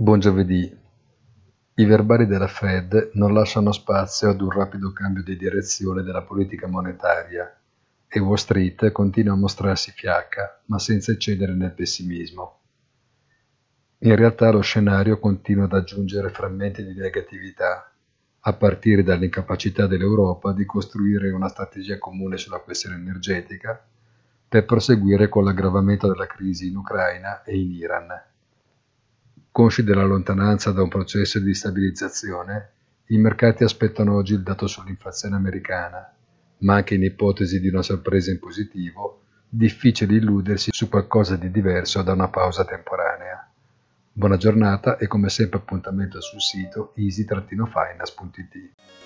Buon giovedì. I verbali della Fed non lasciano spazio ad un rapido cambio di direzione della politica monetaria e Wall Street continua a mostrarsi fiacca, ma senza eccedere nel pessimismo. In realtà lo scenario continua ad aggiungere frammenti di negatività, a partire dall'incapacità dell'Europa di costruire una strategia comune sulla questione energetica per proseguire con l'aggravamento della crisi in Ucraina e in Iran. Consci della lontananza da un processo di stabilizzazione, i mercati aspettano oggi il dato sull'inflazione americana, ma anche in ipotesi di una sorpresa in positivo, difficile illudersi su qualcosa di diverso da una pausa temporanea. Buona giornata e come sempre appuntamento sul sito easy-finance.it.